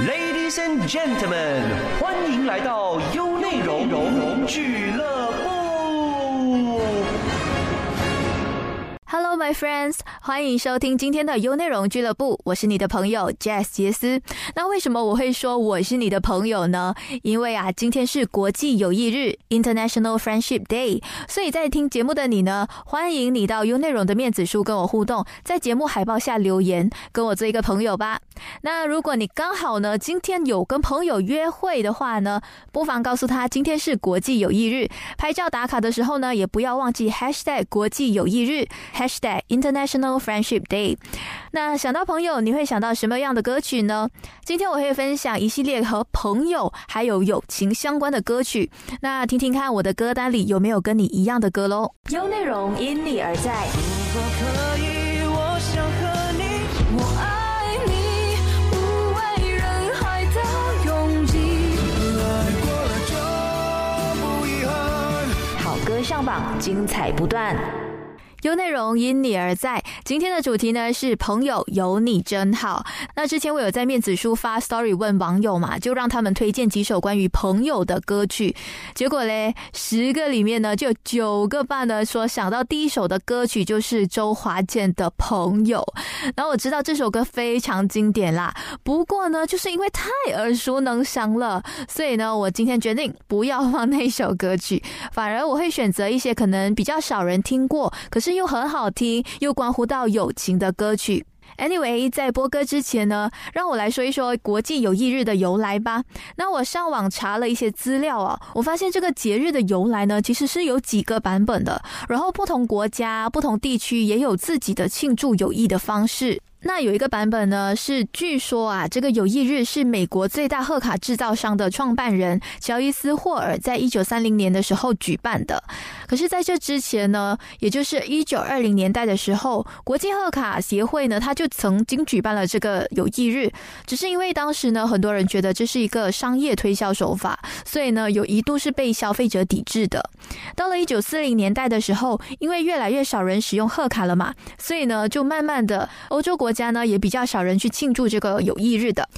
Ladies and gentlemen，欢迎来到优内容俱乐部。My friends，欢迎收听今天的优内容俱乐部，我是你的朋友 Jazz 杰斯。那为什么我会说我是你的朋友呢？因为啊，今天是国际友谊日 （International Friendship Day），所以在听节目的你呢，欢迎你到优内容的面子书跟我互动，在节目海报下留言，跟我做一个朋友吧。那如果你刚好呢，今天有跟朋友约会的话呢，不妨告诉他今天是国际友谊日，拍照打卡的时候呢，也不要忘记 Hashtag 国际友谊日。Hashtag International Friendship Day。那想到朋友，你会想到什么样的歌曲呢？今天我会分享一系列和朋友还有友情相关的歌曲。那听听看我的歌单里有没有跟你一样的歌喽。优内容因你而在。如果可以，我想和你。我爱你，不为人海的拥挤。爱过了就不遗憾。好歌上榜，精彩不断。优内容因你而在。今天的主题呢是朋友有你真好。那之前我有在面子书发 story 问网友嘛，就让他们推荐几首关于朋友的歌曲。结果嘞，十个里面呢就有九个半呢说想到第一首的歌曲就是周华健的《朋友》。然后我知道这首歌非常经典啦，不过呢就是因为太耳熟能详了，所以呢我今天决定不要放那首歌曲，反而我会选择一些可能比较少人听过，可是又很好听，又关乎到到友情的歌曲。Anyway，在播歌之前呢，让我来说一说国际友谊日的由来吧。那我上网查了一些资料啊，我发现这个节日的由来呢，其实是有几个版本的，然后不同国家、不同地区也有自己的庆祝友谊的方式。那有一个版本呢，是据说啊，这个友谊日是美国最大贺卡制造商的创办人乔伊斯霍尔在一九三零年的时候举办的。可是，在这之前呢，也就是一九二零年代的时候，国际贺卡协会呢，他就曾经举办了这个友谊日，只是因为当时呢，很多人觉得这是一个商业推销手法，所以呢，有一度是被消费者抵制的。到了一九四零年代的时候，因为越来越少人使用贺卡了嘛，所以呢，就慢慢的欧洲国家呢也比较少人去庆祝这个友谊日的。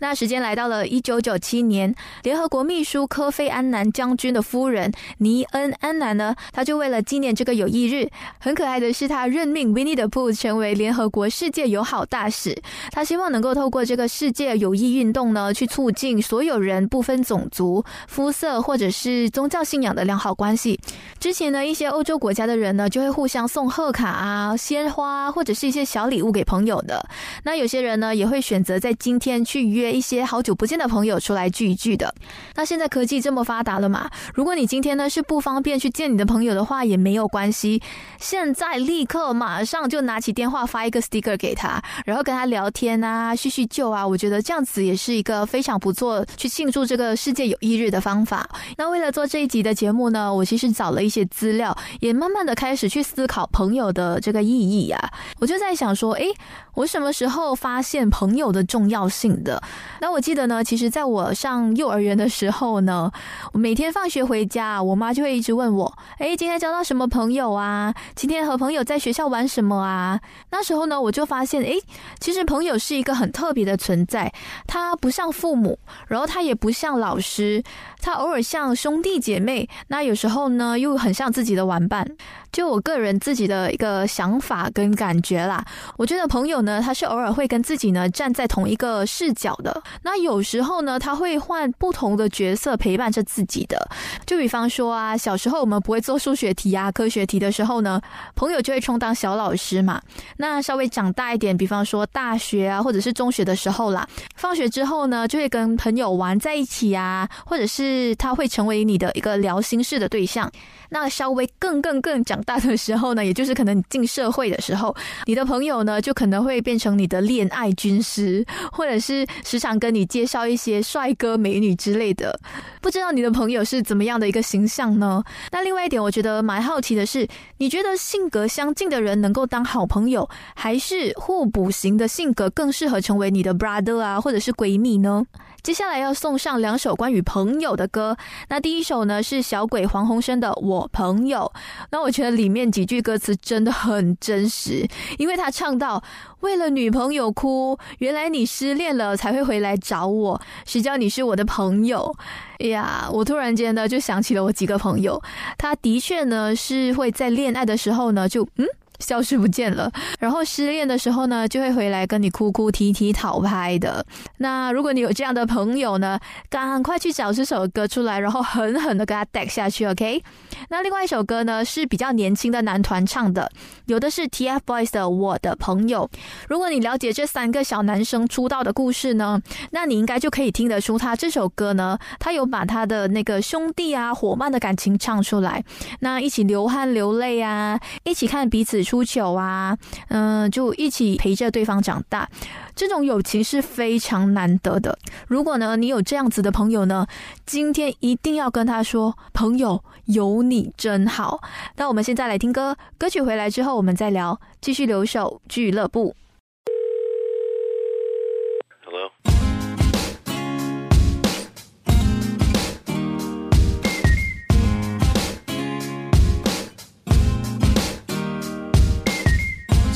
那时间来到了一九九七年，联合国秘书科菲安南将军的夫人尼恩安南呢，他就为了纪念这个友谊日，很可爱的是，他任命 Winnie the Pooh 成为联合国世界友好大使。他希望能够透过这个世界友谊运动呢，去促进所有人不分种族、肤色或者是宗教信仰的良好关系。之前呢，一些欧洲国家的人呢，就会互相送贺卡啊、鲜花或者是一些小礼物给朋友的。那有些人呢，也会选择在今天去约一些好久不见的朋友出来聚一聚的。那现在科技这么发达了嘛，如果你今天呢是不方便去见你的朋友的话，也没有关系。现在立刻马上就拿起电话发一个 sticker 给他，然后跟他聊天啊、叙叙旧啊，我觉得这样子也是一个非常不错去庆祝这个世界友谊日的方法。那为了做这一集的节目呢，我其实找了一些资料，也慢慢的开始去思考朋友的这个意义啊。我就在想说，诶，我什么时候发现朋友的重要性的？那我记得呢，其实在我上幼儿园的时候呢，我每天放学回家，我妈就会一直问我，哎，今天交到什么朋友啊？今天和朋友在学校玩什么啊？那时候呢，我就发现，哎，其实朋友是一个很特别的存在，他不像父母，然后他也不像老师，他偶尔像兄弟姐妹，那有时候呢又很像自己的玩伴。就我个人自己的一个想法跟感觉啦，我觉得朋友呢，他是偶尔会跟自己呢站在同一个视角的。那有时候呢，他会换不同的角色陪伴着自己的。就比方说啊，小时候我们不会做数学题啊、科学题的时候呢，朋友就会充当小老师嘛。那稍微长大一点，比方说大学啊，或者是中学的时候啦，放学之后呢，就会跟朋友玩在一起啊，或者是他会成为你的一个聊心事的对象。那稍微更更更长大的时候呢，也就是可能你进社会的时候，你的朋友呢就可能会变成你的恋爱军师，或者是时常跟你介绍一些帅哥美女之类的。不知道你的朋友是怎么样的一个形象呢？那另外一点，我觉得蛮好奇的是，你觉得性格相近的人能够当好朋友，还是互补型的性格更适合成为你的 brother 啊，或者是闺蜜呢？接下来要送上两首关于朋友的歌。那第一首呢是小鬼黄鸿升的《我朋友》。那我觉得里面几句歌词真的很真实，因为他唱到为了女朋友哭，原来你失恋了才会回来找我，谁叫你是我的朋友？哎呀，我突然间呢就想起了我几个朋友，他的确呢是会在恋爱的时候呢就嗯。消失不见了，然后失恋的时候呢，就会回来跟你哭哭啼啼讨拍的。那如果你有这样的朋友呢，赶快去找这首歌出来，然后狠狠的给他带下去，OK？那另外一首歌呢是比较年轻的男团唱的，有的是 TFBOYS 的《我的朋友》。如果你了解这三个小男生出道的故事呢，那你应该就可以听得出他这首歌呢，他有把他的那个兄弟啊、伙伴的感情唱出来。那一起流汗流泪啊，一起看彼此出糗啊，嗯、就一起陪着对方长大。这种友情是非常难得的。如果呢，你有这样子的朋友呢，今天一定要跟他说：“朋友，有你真好。”那我们现在来听歌，歌曲回来之后我们再聊，继续留守俱乐部。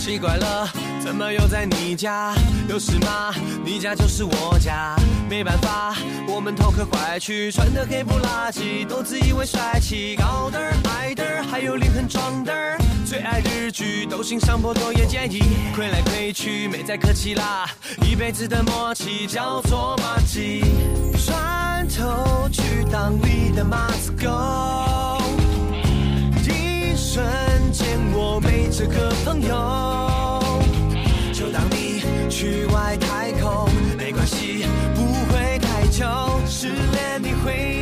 奇怪了，怎么又在你家？有事吗？你家就是我家。没办法，我们头壳坏去，穿的黑不拉几，都自以为帅气，高的矮的，还有脸很壮的。最爱日剧，都欣赏波多野结衣，亏来亏去没再客气啦，一辈子的默契叫做马吉。转头去当你的马子狗。一瞬见我没这个朋友，就当你去外太空，没关系，不会太久，失恋你会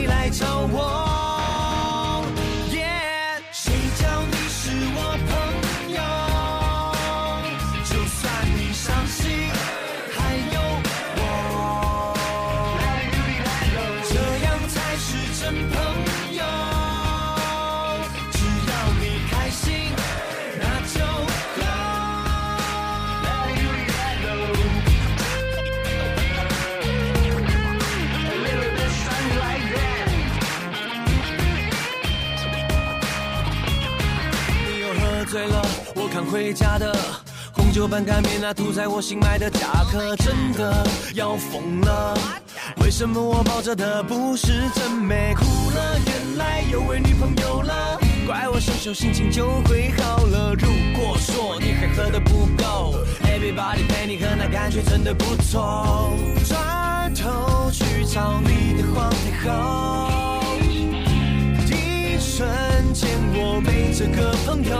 回家的红酒拌干面，那涂在我新买的夹克，真的要疯了。为什么我抱着的不是真美？哭了，原来有位女朋友了，怪我羞羞，心情就会好了。如果说你还喝的不够，Everybody 陪你喝，那感觉真的不错。转头去找你的皇太后。一瞬间我没这个朋友，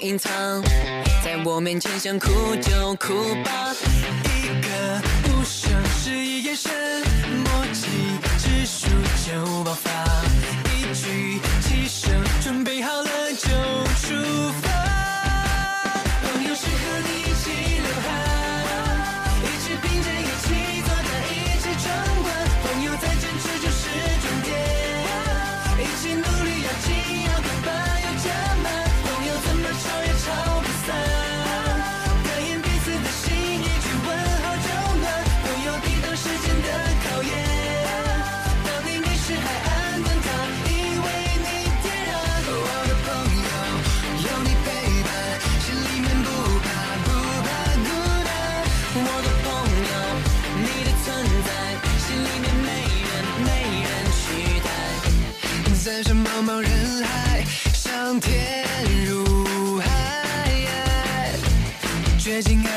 隐藏，在我面前想哭就哭吧。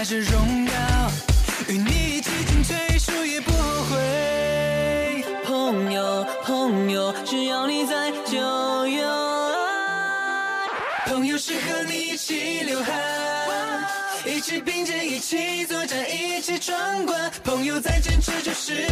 这荣耀，与你一起进退，输也不后悔。朋友，朋友，只要你在就有爱。朋友是和你一起流汗，一起并肩，一起作战，一起闯关。朋友再坚持就是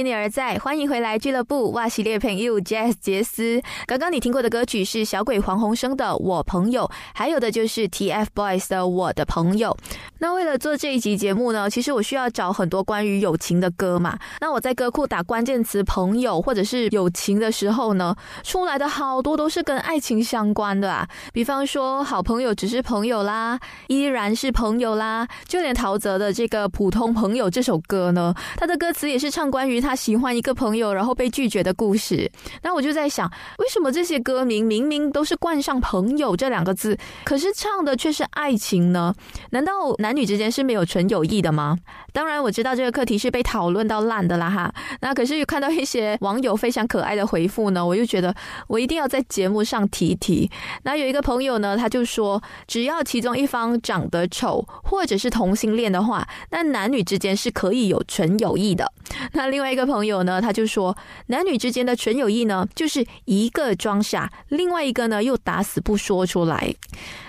优内容因你而在，欢迎回来俱乐部哇系列朋友 Jazz 杰斯。刚刚你听过的歌曲是小鬼黄鸿升的《我朋友》，还有的就是 TFBOYS 的《我的朋友》。那为了做这一集节目呢，其实我需要找很多关于友情的歌嘛。那我在歌库打关键词“朋友”或者是友情的时候呢，出来的好多都是跟爱情相关的啊。比方说，好朋友只是朋友啦，依然是朋友啦。就连陶喆的这个《普通朋友》这首歌呢，他的歌词也是唱关于他喜欢一个朋友，然后被拒绝的故事。那我就在想，为什么这些歌名明明都是冠上“朋友”这两个字，可是唱的却是爱情呢？难道男男女之间是没有纯友谊的吗？当然，我知道这个课题是被讨论到烂的啦哈。那可是看到一些网友非常可爱的回复呢，我就觉得我一定要在节目上提一提。那有一个朋友呢，他就说，只要其中一方长得丑，或者是同性恋的话，那男女之间是可以有纯友谊的。那另外一个朋友呢，他就说，男女之间的纯友谊呢，就是一个装傻，另外一个呢又打死不说出来。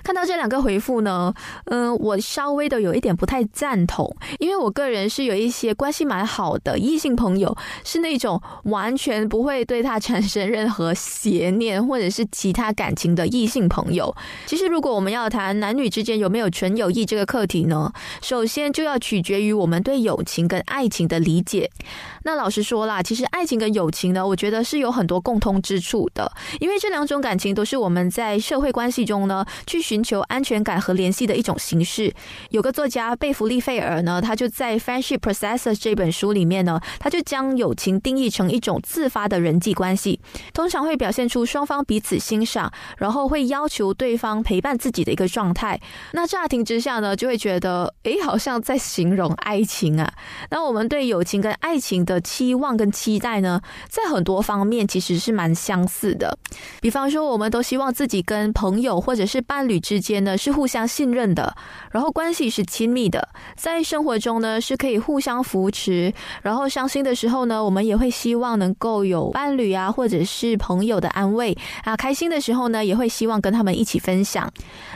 看到这两个回复呢，嗯，我稍微都有一点不太赞同，因为我个人是有一些关系蛮好的异性朋友，是那种完全不会对他产生任何邪念或者是其他感情的异性朋友。其实，如果我们要谈男女之间有没有纯友谊这个课题呢，首先就要取决于我们对友情跟爱情的理解。那老实说啦，其实爱情跟友情呢，我觉得是有很多共通之处的，因为这两种感情都是我们在社会关系中呢，去寻求安全感和联系的一种形式。有个作家贝弗利费尔呢，他就在《Friendship Processes》这本书里面呢，他就将友情定义成一种自发的人际关系，通常会表现出双方彼此欣赏，然后会要求对方陪伴自己的一个状态。那乍听之下呢，就会觉得，诶，好像在形容爱情啊。那我们对友情跟爱情的期望跟期待呢，在很多方面其实是蛮相似的。比方说，我们都希望自己跟朋友或者是伴侣之间呢是互相信任的，然后关系是亲密的，在生活中呢是可以互相扶持。然后伤心的时候呢，我们也会希望能够有伴侣啊或者是朋友的安慰啊；开心的时候呢，也会希望跟他们一起分享。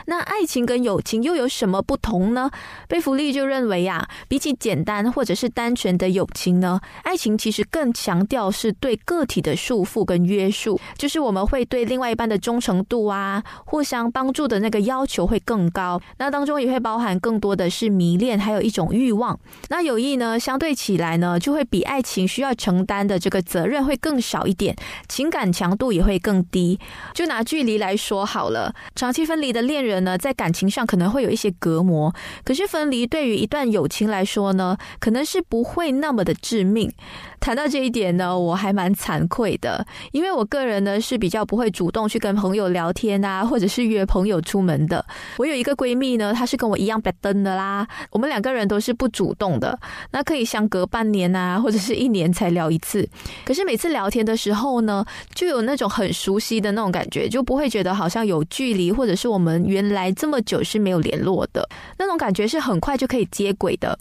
那爱情跟友情又有什么不同呢？贝弗利就认为啊，比起简单或者是单纯的友情呢，爱情其实更强调是对个体的束缚跟约束，就是我们会对另外一半的忠诚度啊，互相帮助的那个要求会更高。那当中也会包含更多的是迷恋，还有一种欲望。那友谊呢，相对起来呢，就会比爱情需要承担的这个责任会更少一点，情感强度也会更低。就拿距离来说好了，长期分离的恋人呢，在感情上可能会有一些隔膜，可是分离对于一段友情来说呢，可能是不会那么的致命。谈到这一点呢，我还蛮惭愧的，因为我个人呢是比较不会主动去跟朋友聊天啊，或者是约朋友出门的。我有一个闺蜜呢，她是跟我一样白登的啦，我们两个人都是不主动的，那可以相隔半年啊，或者是一年才聊一次。可是每次聊天的时候呢，就有那种很熟悉的那种感觉，就不会觉得好像有距离，或者是我们原来这么久是没有联络的那种感觉，是很快就可以接轨的。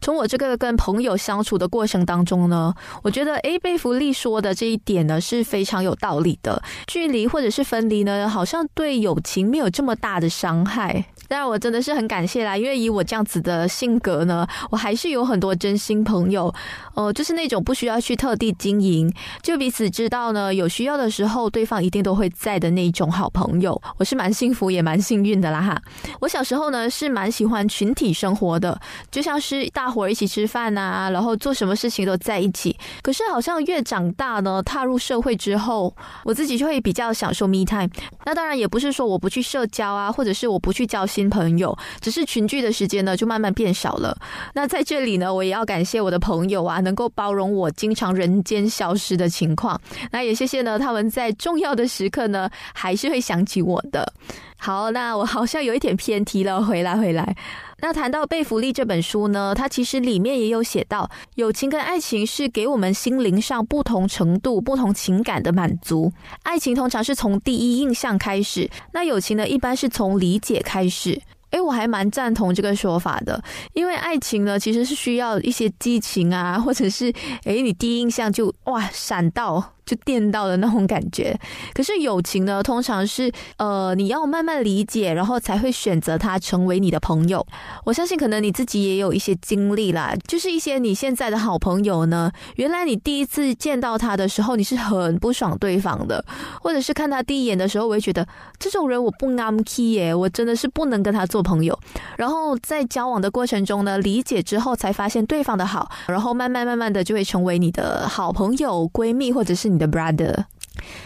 从我这个跟朋友相处的过程当中呢，我觉得诶，贝弗利说的这一点呢是非常有道理的。距离或者是分离呢，好像对友情没有这么大的伤害。当然，我真的是很感谢啦，因为以我这样子的性格呢，我还是有很多真心朋友，呃，就是那种不需要去特地经营，就彼此知道呢，有需要的时候对方一定都会在的那种好朋友。我是蛮幸福也蛮幸运的啦哈。我小时候呢是蛮喜欢群体生活的，就像是大伙一起吃饭啊、然后做什么事情都在一起。可是好像越长大呢，踏入社会之后，我自己就会比较享受 me time。那当然也不是说我不去社交啊，或者是我不去交新朋友，只是群聚的时间呢就慢慢变少了。那在这里呢，我也要感谢我的朋友啊，能够包容我经常人间消失的情况。那也谢谢呢，他们在重要的时刻呢，还是会想起我的。好，那我好像有一点偏题了，回来回来。那谈到《贝弗利》这本书呢，它其实里面也有写到，友情跟爱情是给我们心灵上不同程度、不同情感的满足。爱情通常是从第一印象开始，那友情呢，一般是从理解开始。诶，我还蛮赞同这个说法的，因为爱情呢，其实是需要一些激情啊，或者是诶，你第一印象就哇闪到。就电到的那种感觉，可是友情呢，通常是呃，你要慢慢理解，然后才会选择他成为你的朋友。我相信可能你自己也有一些经历啦，就是一些你现在的好朋友呢，原来你第一次见到他的时候，你是很不爽对方的，或者是看他第一眼的时候，我会觉得这种人我不 amk 耶，我真的是不能跟他做朋友。然后在交往的过程中呢，理解之后才发现对方的好，然后慢慢慢慢的就会成为你的好朋友、闺蜜，或者是你的 brother。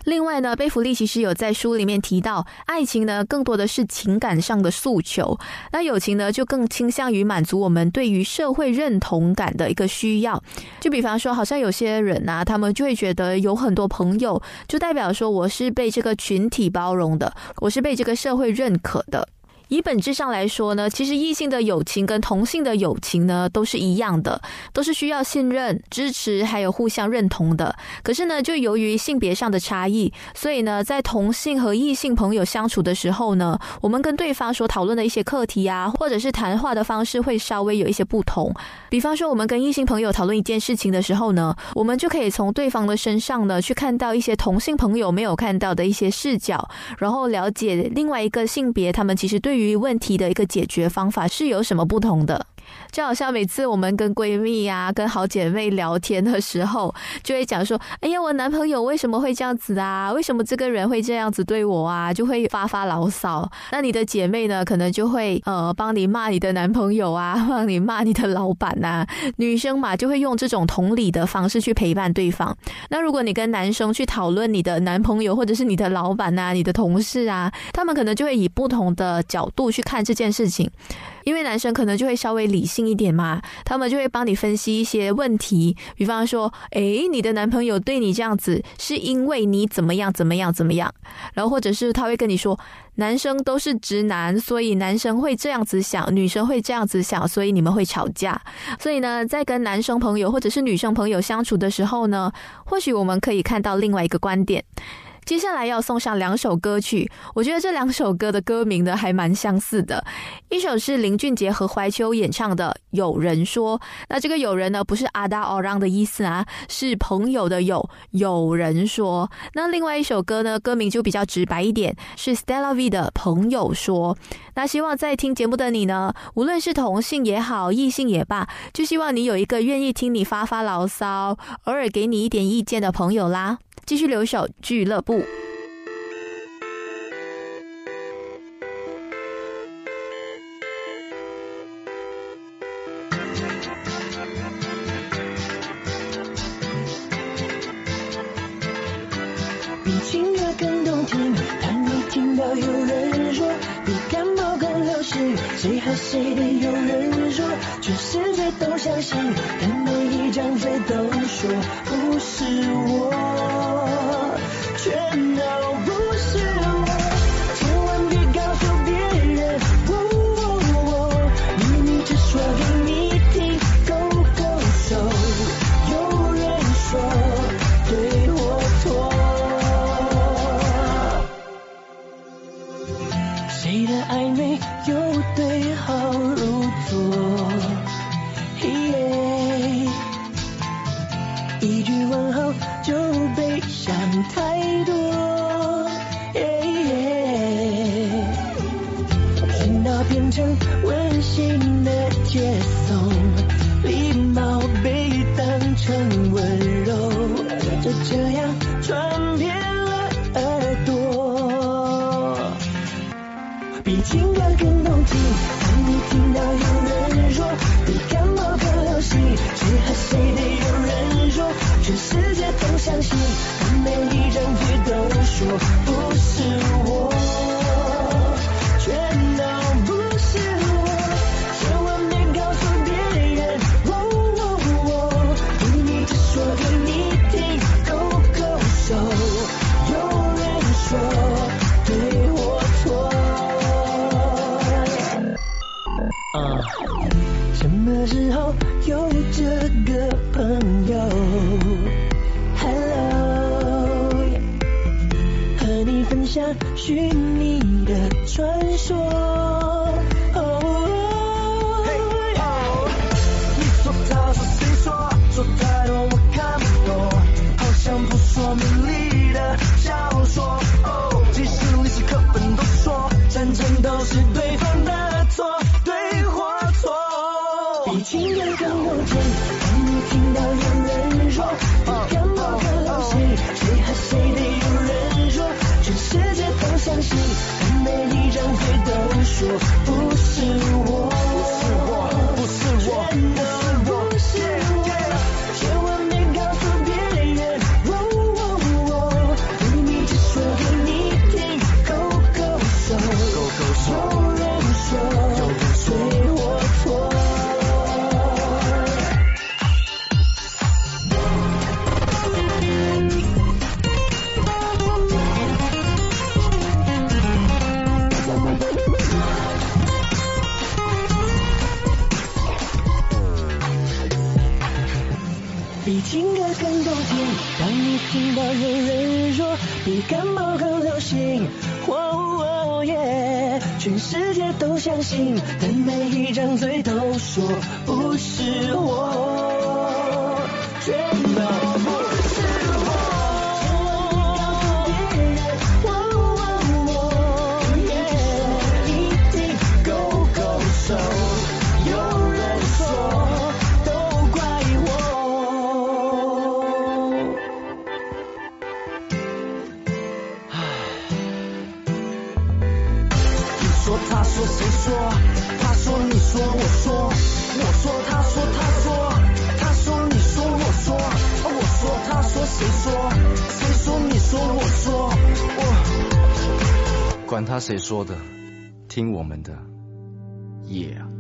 另外呢，贝弗利其实有在书里面提到，爱情呢更多的是情感上的诉求，那友情呢就更倾向于满足我们对于社会认同感的一个需要。就比方说，好像有些人啊，他们就会觉得有很多朋友，就代表说我是被这个群体包容的，我是被这个社会认可的。以本质上来说呢，其实异性的友情跟同性的友情呢都是一样的，都是需要信任、支持还有互相认同的。可是呢，就由于性别上的差异，所以呢，在同性和异性朋友相处的时候呢，我们跟对方所讨论的一些课题啊，或者是谈话的方式会稍微有一些不同。比方说，我们跟异性朋友讨论一件事情的时候呢，我们就可以从对方的身上呢去看到一些同性朋友没有看到的一些视角，然后了解另外一个性别他们其实对对于问题的一个解决方法是有什么不同的。就好像每次我们跟闺蜜啊、跟好姐妹聊天的时候，就会讲说：“哎呀，我男朋友为什么会这样子啊？为什么这个人会这样子对我啊？”就会发发牢骚。那你的姐妹呢，可能就会呃帮你骂你的男朋友啊，帮你骂你的老板呐、女生嘛，就会用这种同理的方式去陪伴对方。那如果你跟男生去讨论你的男朋友或者是你的老板呐、你的同事啊，他们可能就会以不同的角度去看这件事情。因为男生可能就会稍微理性一点嘛，他们就会帮你分析一些问题，比方说，诶，你的男朋友对你这样子，是因为你怎么样怎么样怎么样，然后或者是他会跟你说，男生都是直男，所以男生会这样子想，女生会这样子想，所以你们会吵架。所以呢，在跟男生朋友或者是女生朋友相处的时候呢，或许我们可以看到另外一个观点。接下来要送上两首歌曲，我觉得这两首歌的歌名呢还蛮相似的。一首是林俊杰和怀秋演唱的《有人说》，那这个有人呢不是阿达奥让的意思啊，是朋友的有。有人说，那另外一首歌呢，歌名就比较直白一点，是 Stella V 的《朋友说》。那希望在听节目的你呢，无论是同性也好，异性也罢，就希望你有一个愿意听你发发牢骚，偶尔给你一点意见的朋友啦。继续留守俱乐部。比情歌更动听。当你听到有人说比感冒更流行，谁和谁的有人说，全世界都相信，但每一张嘴都说不是我，他说谁说？他说你说我说，我说他说他说，他说你说我说，我说他说谁说？谁说你说我说？我管他谁说的，听我们的，也、yeah.。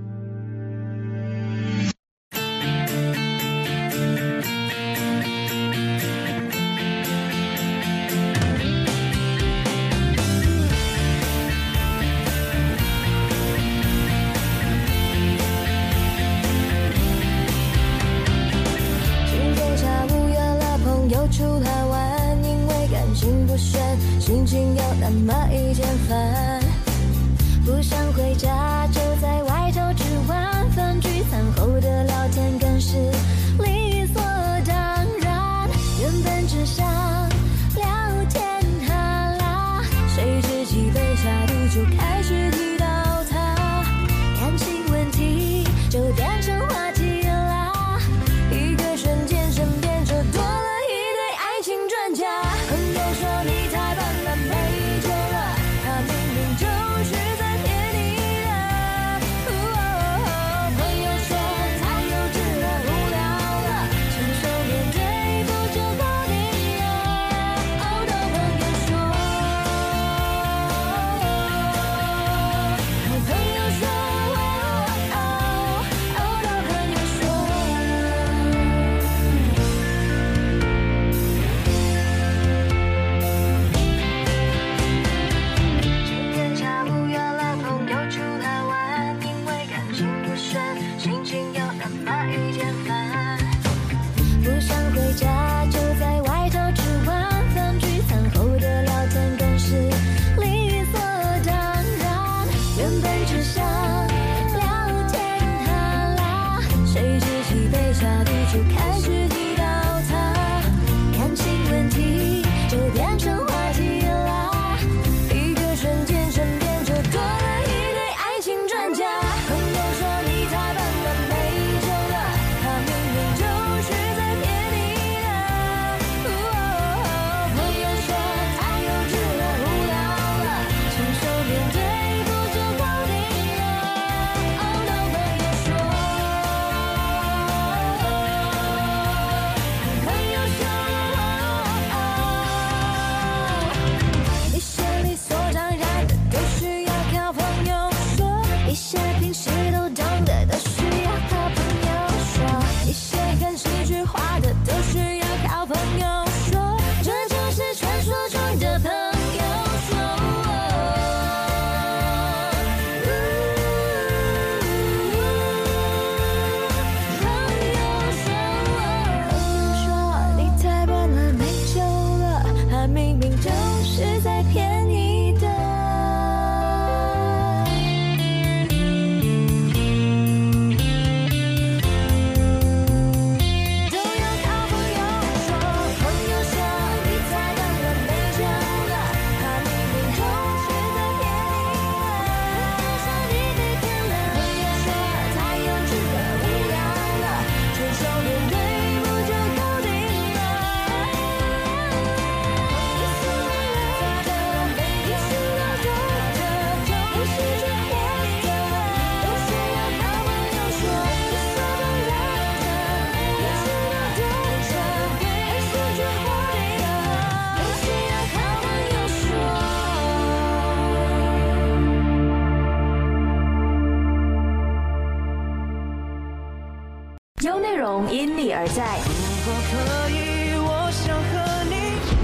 因你而在。如果可以我想和你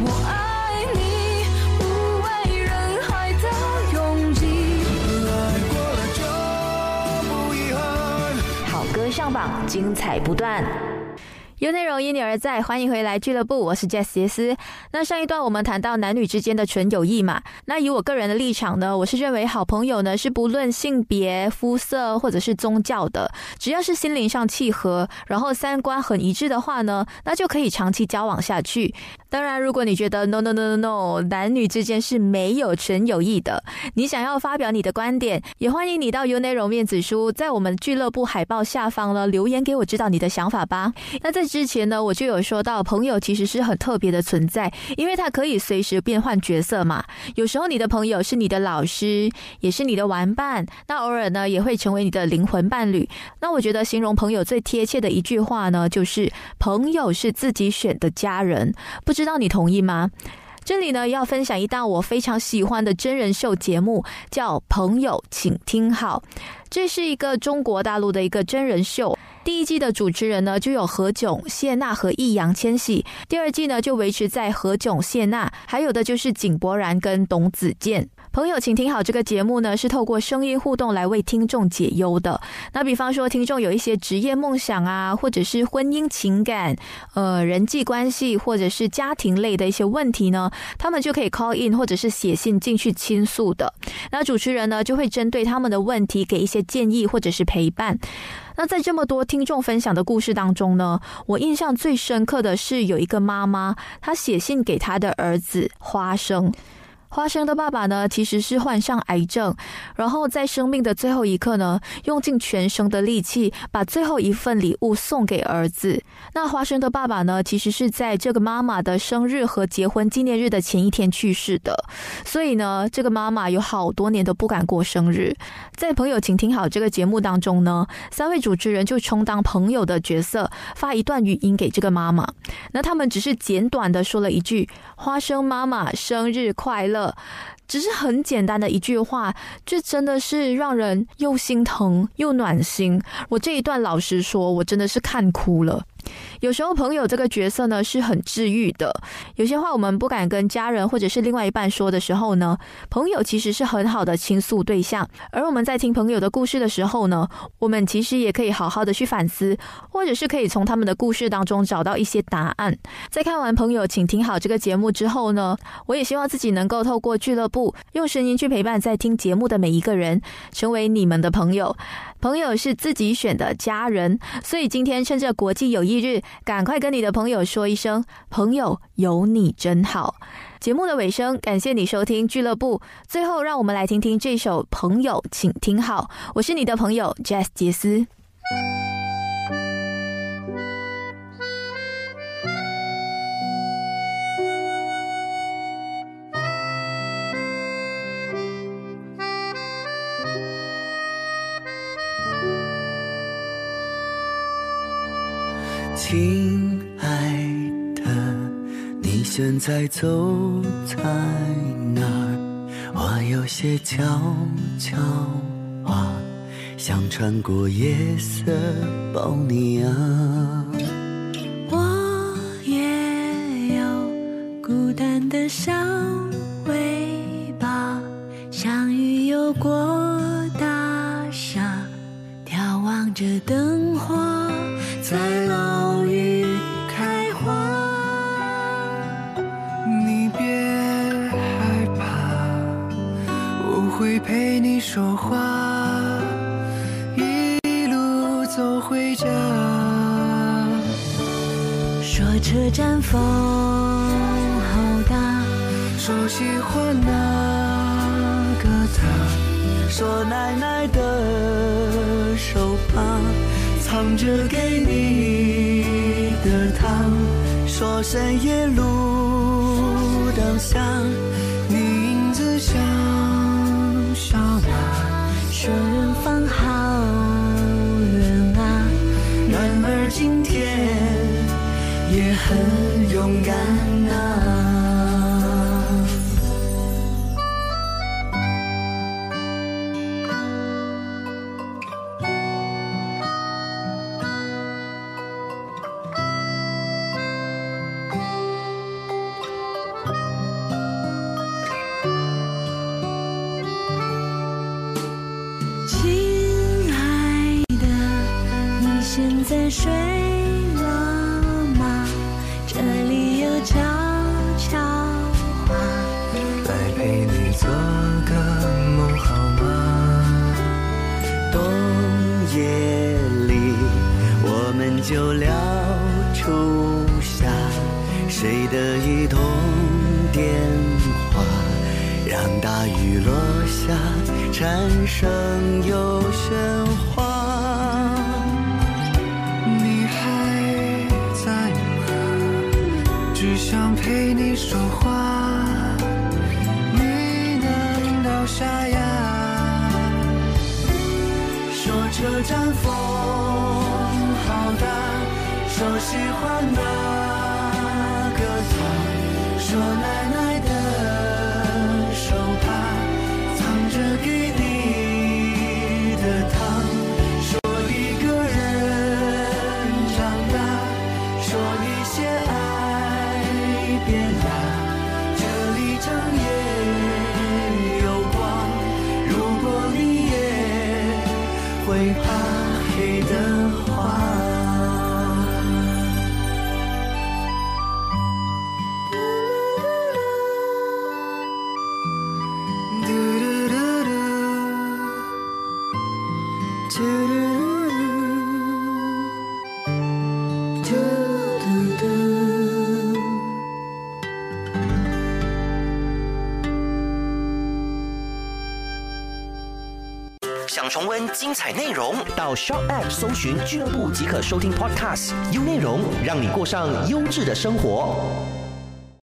我爱你畏人海的拥挤。过了就不遗憾。好歌上榜精彩不断。有内容因你而在，欢迎回来俱乐部，我是 Jess 杰斯。那上一段我们谈到男女之间的纯友谊嘛，那以我个人的立场呢，我是认为好朋友呢是不论性别、肤色或者是宗教的，只要是心灵上契合，然后三观很一致的话呢，那就可以长期交往下去。当然，如果你觉得 no no no no no，男女之间是没有纯友谊的，你想要发表你的观点，也欢迎你到优内容面子书在我们俱乐部海报下方呢留言给我知道你的想法吧。那在之前呢，我就有说到，朋友其实是很特别的存在，因为他可以随时变换角色嘛。有时候你的朋友是你的老师，也是你的玩伴，那偶尔呢也会成为你的灵魂伴侣。那我觉得形容朋友最贴切的一句话呢，就是朋友是自己选的家人。不知道你同意吗？这里呢要分享一档我非常喜欢的真人秀节目，叫《朋友，请听好》。这是一个中国大陆的一个真人秀。第一季的主持人呢就有何炅、谢娜和易烊千玺，第二季呢就维持在何炅、谢娜，还有的就是井柏然跟董子健。朋友，请听好，这个节目呢是透过声音互动来为听众解忧的。那比方说，听众有一些职业梦想啊，或者是婚姻情感、呃人际关系，或者是家庭类的一些问题呢，他们就可以 call in 或者是写信进去倾诉的。那主持人呢就会针对他们的问题给一些建议或者是陪伴。那在这么多听众分享的故事当中呢，我印象最深刻的是有一个妈妈，她写信给她的儿子花生。花生的爸爸呢，其实是患上癌症，然后在生命的最后一刻呢，用尽全身的力气把最后一份礼物送给儿子。那花生的爸爸呢，其实是在这个妈妈的生日和结婚纪念日的前一天去世的，所以呢，这个妈妈有好多年都不敢过生日。在朋友，请听好，这个节目当中呢，三位主持人就充当朋友的角色，发一段语音给这个妈妈。那他们只是简短的说了一句：“花生妈妈生日快乐。”只是很简单的一句话，这真的是让人又心疼又暖心。我这一段老实说，我真的是看哭了。有时候朋友这个角色呢是很治愈的，有些话我们不敢跟家人或者是另外一半说的时候呢，朋友其实是很好的倾诉对象。而我们在听朋友的故事的时候呢，我们其实也可以好好的去反思，或者是可以从他们的故事当中找到一些答案。在看完朋友，请听好这个节目之后呢，我也希望自己能够透过俱乐部用声音去陪伴在听节目的每一个人，成为你们的朋友。朋友是自己选的家人，所以今天趁着国际友谊日，赶快跟你的朋友说一声“朋友有你真好”。节目的尾声，感谢你收听俱乐部。最后，让我们来听听这首《朋友，请听好》。我是你的朋友 Jazz 杰斯。亲爱的，你现在走在哪儿？我有些悄悄话，想穿过夜色抱你啊。我也有孤单的小尾巴，像鱼游过大厦，眺望着灯说话，一路走回家。说车站风好大，说喜欢那个他，说奶奶的手帕，藏着给你的糖，说深夜路喜欢那个他说那精彩内容到 Shop APP 搜寻俱乐部即可收听 Podcast，优内容让你过上优质的生活。